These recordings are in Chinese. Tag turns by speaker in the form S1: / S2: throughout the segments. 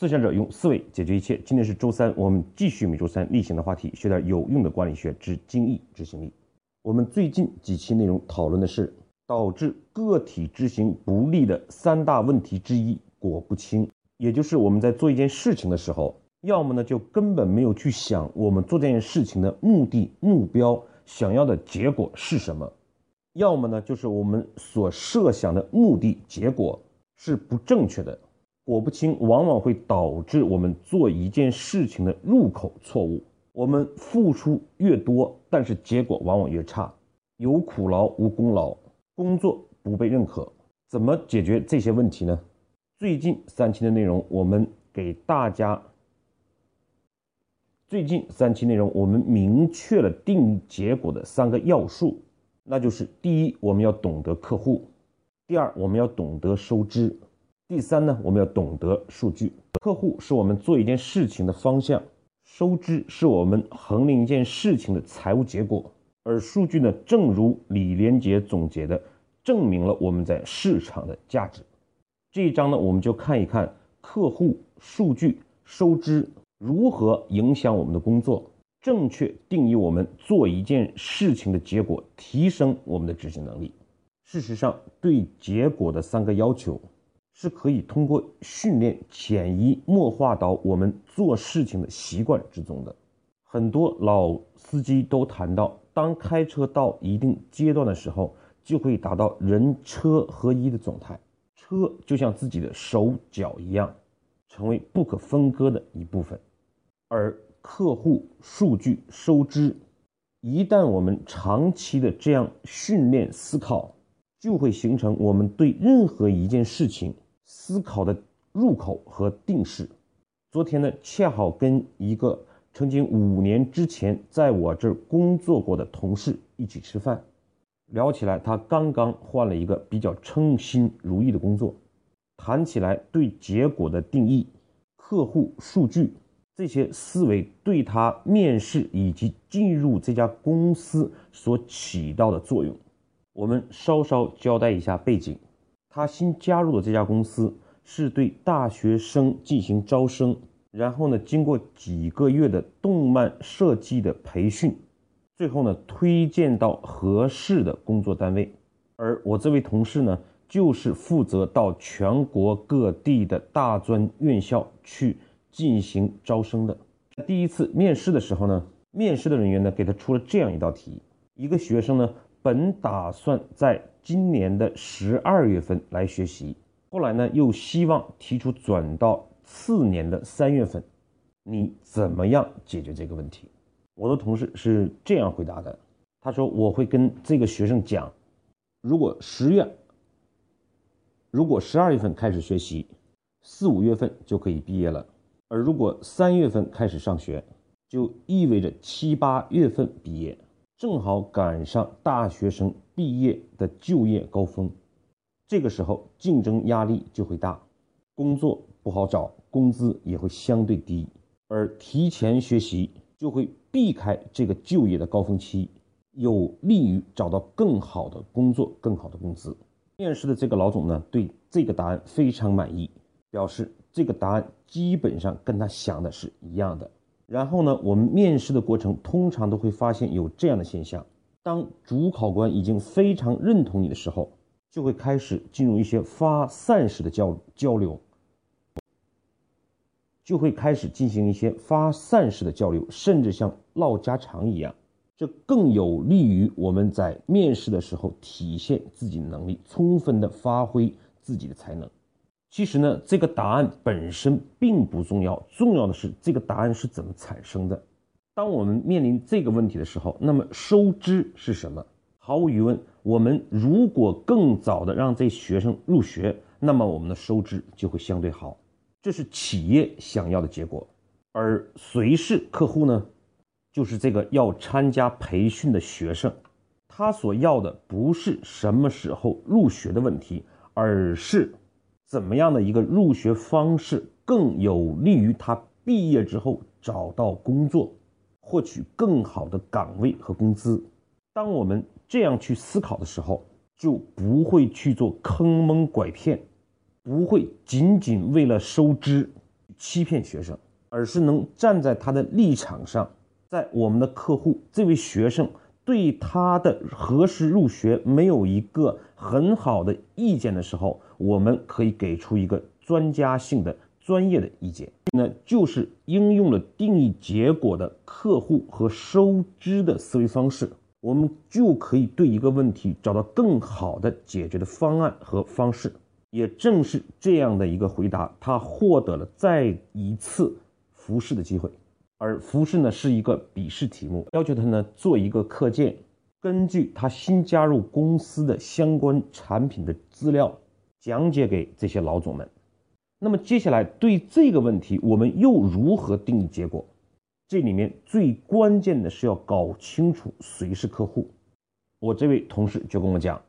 S1: 思想者用思维解决一切。今天是周三，我们继续每周三例行的话题，学点有用的管理学之精益执行力。我们最近几期内容讨论的是导致个体执行不利的三大问题之一——果不清。也就是我们在做一件事情的时候，要么呢就根本没有去想我们做这件事情的目的、目标、想要的结果是什么。要么呢，就是我们所设想的目的结果是不正确的，果不清，往往会导致我们做一件事情的入口错误。我们付出越多，但是结果往往越差，有苦劳无功劳，工作不被认可。怎么解决这些问题呢？最近三期的内容，我们给大家最近三期内容，我们明确了定结果的三个要素。那就是第一，我们要懂得客户；第二，我们要懂得收支；第三呢，我们要懂得数据。客户是我们做一件事情的方向，收支是我们衡量一件事情的财务结果，而数据呢，正如李连杰总结的，证明了我们在市场的价值。这一章呢，我们就看一看客户、数据、收支如何影响我们的工作。正确定义我们做一件事情的结果，提升我们的执行能力。事实上，对结果的三个要求是可以通过训练潜移默化到我们做事情的习惯之中的。很多老司机都谈到，当开车到一定阶段的时候，就可以达到人车合一的状态，车就像自己的手脚一样，成为不可分割的一部分，而。客户数据收支，一旦我们长期的这样训练思考，就会形成我们对任何一件事情思考的入口和定式。昨天呢，恰好跟一个曾经五年之前在我这儿工作过的同事一起吃饭，聊起来，他刚刚换了一个比较称心如意的工作，谈起来对结果的定义，客户数据。这些思维对他面试以及进入这家公司所起到的作用，我们稍稍交代一下背景。他新加入的这家公司是对大学生进行招生，然后呢，经过几个月的动漫设计的培训，最后呢，推荐到合适的工作单位。而我这位同事呢，就是负责到全国各地的大专院校去。进行招生的第一次面试的时候呢，面试的人员呢给他出了这样一道题：一个学生呢本打算在今年的十二月份来学习，后来呢又希望提出转到次年的三月份，你怎么样解决这个问题？我的同事是这样回答的：他说我会跟这个学生讲，如果十月，如果十二月份开始学习，四五月份就可以毕业了。而如果三月份开始上学，就意味着七八月份毕业，正好赶上大学生毕业的就业高峰。这个时候竞争压力就会大，工作不好找，工资也会相对低。而提前学习就会避开这个就业的高峰期，有利于找到更好的工作、更好的工资。面试的这个老总呢，对这个答案非常满意，表示。这个答案基本上跟他想的是一样的。然后呢，我们面试的过程通常都会发现有这样的现象：当主考官已经非常认同你的时候，就会开始进入一些发散式的交交流，就会开始进行一些发散式的交流，甚至像唠家常一样。这更有利于我们在面试的时候体现自己的能力，充分的发挥自己的才能。其实呢，这个答案本身并不重要，重要的是这个答案是怎么产生的。当我们面临这个问题的时候，那么收支是什么？毫无疑问，我们如果更早的让这学生入学，那么我们的收支就会相对好，这是企业想要的结果。而谁是客户呢？就是这个要参加培训的学生，他所要的不是什么时候入学的问题，而是。怎么样的一个入学方式更有利于他毕业之后找到工作，获取更好的岗位和工资？当我们这样去思考的时候，就不会去做坑蒙拐骗，不会仅仅为了收支欺骗学生，而是能站在他的立场上，在我们的客户这位学生对他的何时入学没有一个很好的意见的时候，我们可以给出一个专家性的专业的意见。那就是应用了定义结果的客户和收支的思维方式。我们就可以对一个问题找到更好的解决的方案和方式。也正是这样的一个回答，他获得了再一次复试的机会。而复试呢是一个笔试题目，要求他呢做一个课件，根据他新加入公司的相关产品的资料讲解给这些老总们。那么接下来对这个问题，我们又如何定义结果？这里面最关键的是要搞清楚谁是客户。我这位同事就跟我讲，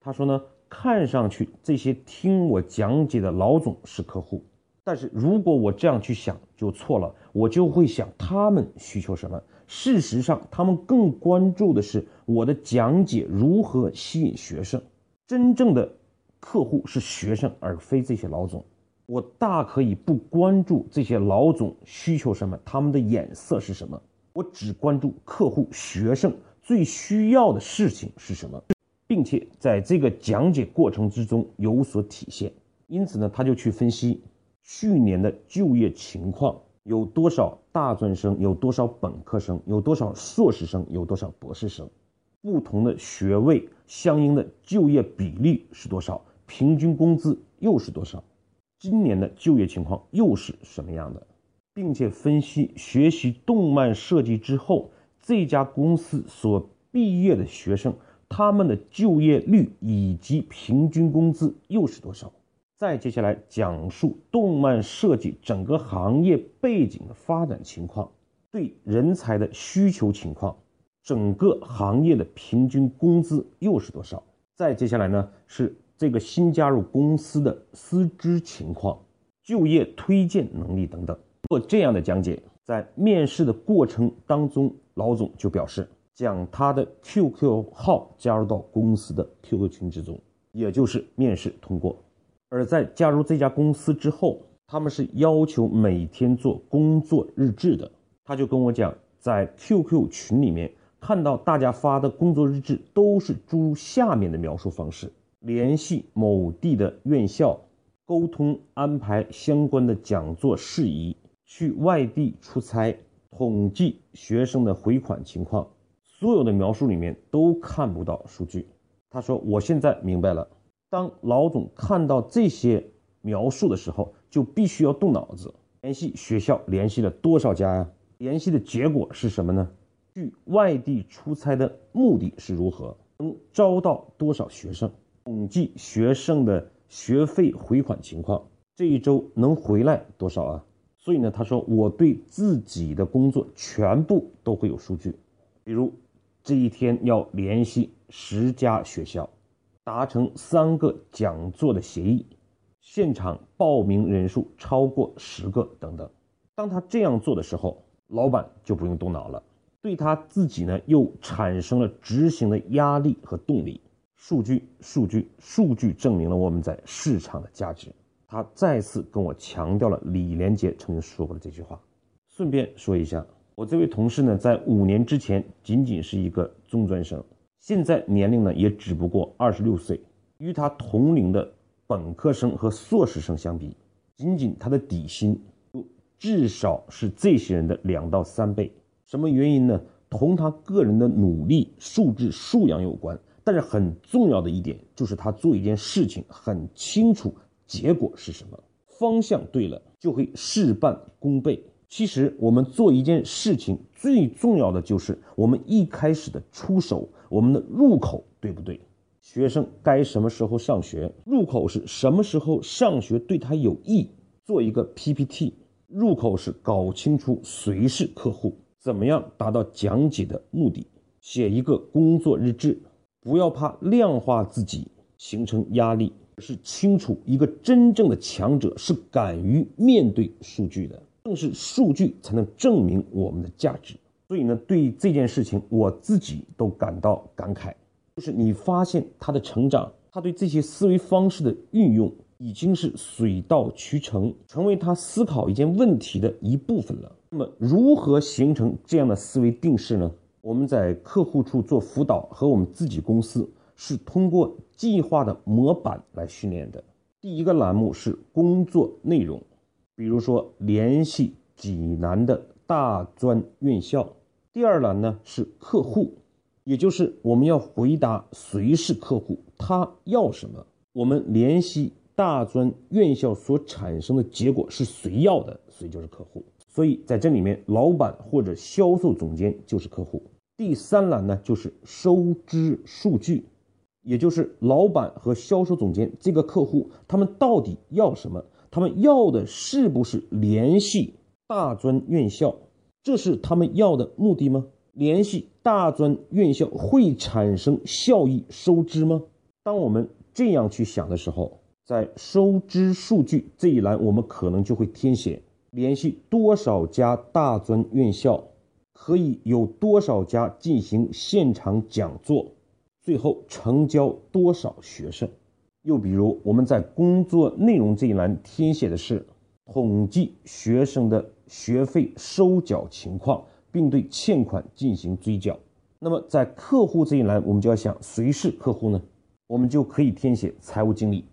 S1: 他说呢，看上去这些听我讲解的老总是客户，但是如果我这样去想就错了，我就会想他们需求什么。事实上，他们更关注的是我的讲解如何吸引学生。真正的客户是学生，而非这些老总。我大可以不关注这些老总需求什么，他们的眼色是什么，我只关注客户、学生最需要的事情是什么，并且在这个讲解过程之中有所体现。因此呢，他就去分析去年的就业情况，有多少大专生，有多少本科生，有多少硕士生，有多少博士生，不同的学位相应的就业比例是多少，平均工资又是多少。今年的就业情况又是什么样的，并且分析学习动漫设计之后这家公司所毕业的学生他们的就业率以及平均工资又是多少？再接下来讲述动漫设计整个行业背景的发展情况，对人才的需求情况，整个行业的平均工资又是多少？再接下来呢是。这个新加入公司的师资情况、就业推荐能力等等，做这样的讲解，在面试的过程当中，老总就表示将他的 QQ 号加入到公司的 QQ 群之中，也就是面试通过。而在加入这家公司之后，他们是要求每天做工作日志的。他就跟我讲，在 QQ 群里面看到大家发的工作日志都是诸如下面的描述方式。联系某地的院校，沟通安排相关的讲座事宜，去外地出差，统计学生的回款情况，所有的描述里面都看不到数据。他说：“我现在明白了，当老总看到这些描述的时候，就必须要动脑子，联系学校联系了多少家呀？联系的结果是什么呢？去外地出差的目的是如何？能招到多少学生？”统计学生的学费回款情况，这一周能回来多少啊？所以呢，他说我对自己的工作全部都会有数据，比如这一天要联系十家学校，达成三个讲座的协议，现场报名人数超过十个等等。当他这样做的时候，老板就不用动脑了，对他自己呢又产生了执行的压力和动力。数据，数据，数据证明了我们在市场的价值。他再次跟我强调了李连杰曾经说过的这句话。顺便说一下，我这位同事呢，在五年之前仅仅是一个中专生，现在年龄呢也只不过二十六岁。与他同龄的本科生和硕士生相比，仅仅他的底薪至少是这些人的两到三倍。什么原因呢？同他个人的努力、素质、素养有关。但是很重要的一点就是，他做一件事情很清楚结果是什么，方向对了就会事半功倍。其实我们做一件事情最重要的就是我们一开始的出手，我们的入口对不对？学生该什么时候上学？入口是什么时候上学对他有益？做一个 PPT，入口是搞清楚谁是客户，怎么样达到讲解的目的？写一个工作日志。不要怕量化自己形成压力，是清楚一个真正的强者是敢于面对数据的，正是数据才能证明我们的价值。所以呢，对这件事情我自己都感到感慨，就是你发现他的成长，他对这些思维方式的运用，已经是水到渠成，成为他思考一件问题的一部分了。那么，如何形成这样的思维定势呢？我们在客户处做辅导和我们自己公司是通过计划的模板来训练的。第一个栏目是工作内容，比如说联系济南的大专院校。第二栏呢是客户，也就是我们要回答谁是客户，他要什么。我们联系大专院校所产生的结果是谁要的，谁就是客户。所以在这里面，老板或者销售总监就是客户。第三栏呢就是收支数据。也就是老板和销售总监这个客户，他们到底要什么？他们要的是不是联系大专院校？这是他们要的目的吗？联系大专院校会产生效益收支吗？当我们这样去想的时候，在收支数据这一栏，我们可能就会填写联系多少家大专院校，可以有多少家进行现场讲座。最后成交多少学生？又比如我们在工作内容这一栏填写的是统计学生的学费收缴情况，并对欠款进行追缴。那么在客户这一栏，我们就要想谁是客户呢？我们就可以填写财务经理。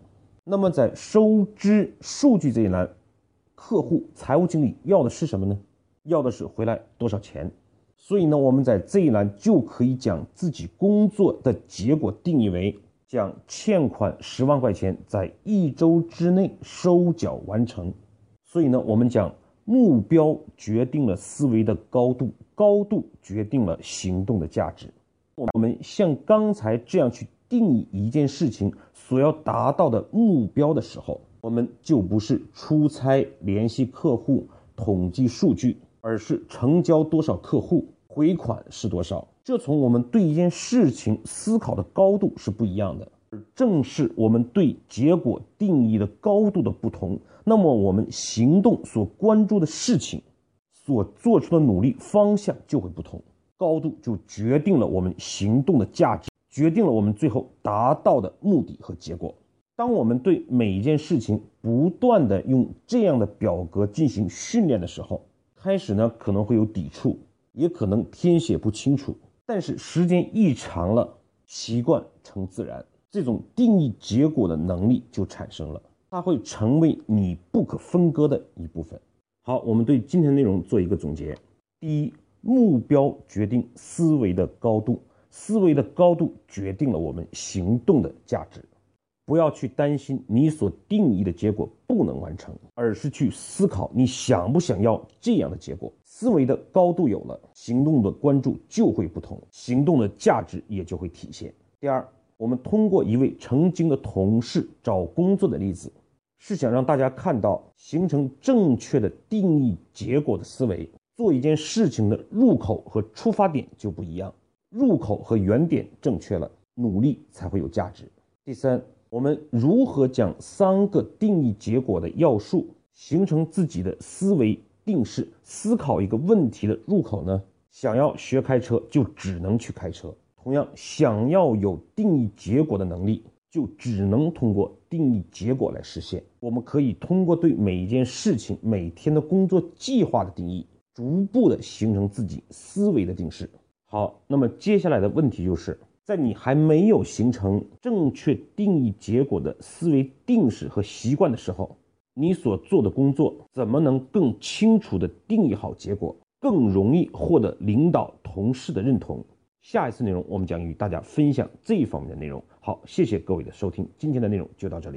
S1: 那么在收支数据这一栏，客户财务经理要的是什么呢？要的是回来多少钱？所以呢，我们在这一栏就可以将自己工作的结果定义为将欠款十万块钱在一周之内收缴完成。所以呢，我们讲目标决定了思维的高度，高度决定了行动的价值。我们像刚才这样去定义一件事情所要达到的目标的时候，我们就不是出差联系客户统计数据，而是成交多少客户。回款是多少？这从我们对一件事情思考的高度是不一样的，正是我们对结果定义的高度的不同，那么我们行动所关注的事情，所做出的努力方向就会不同，高度就决定了我们行动的价值，决定了我们最后达到的目的和结果。当我们对每一件事情不断的用这样的表格进行训练的时候，开始呢可能会有抵触。也可能填写不清楚，但是时间一长了，习惯成自然，这种定义结果的能力就产生了，它会成为你不可分割的一部分。好，我们对今天内容做一个总结：第一，目标决定思维的高度，思维的高度决定了我们行动的价值。不要去担心你所定义的结果不能完成，而是去思考你想不想要这样的结果。思维的高度有了，行动的关注就会不同，行动的价值也就会体现。第二，我们通过一位曾经的同事找工作的例子，是想让大家看到，形成正确的定义结果的思维，做一件事情的入口和出发点就不一样。入口和原点正确了，努力才会有价值。第三。我们如何将三个定义结果的要素形成自己的思维定式？思考一个问题的入口呢？想要学开车，就只能去开车。同样，想要有定义结果的能力，就只能通过定义结果来实现。我们可以通过对每一件事情、每天的工作计划的定义，逐步的形成自己思维的定式。好，那么接下来的问题就是。在你还没有形成正确定义结果的思维定式和习惯的时候，你所做的工作怎么能更清楚地定义好结果，更容易获得领导同事的认同？下一次内容我们将与大家分享这一方面的内容。好，谢谢各位的收听，今天的内容就到这里。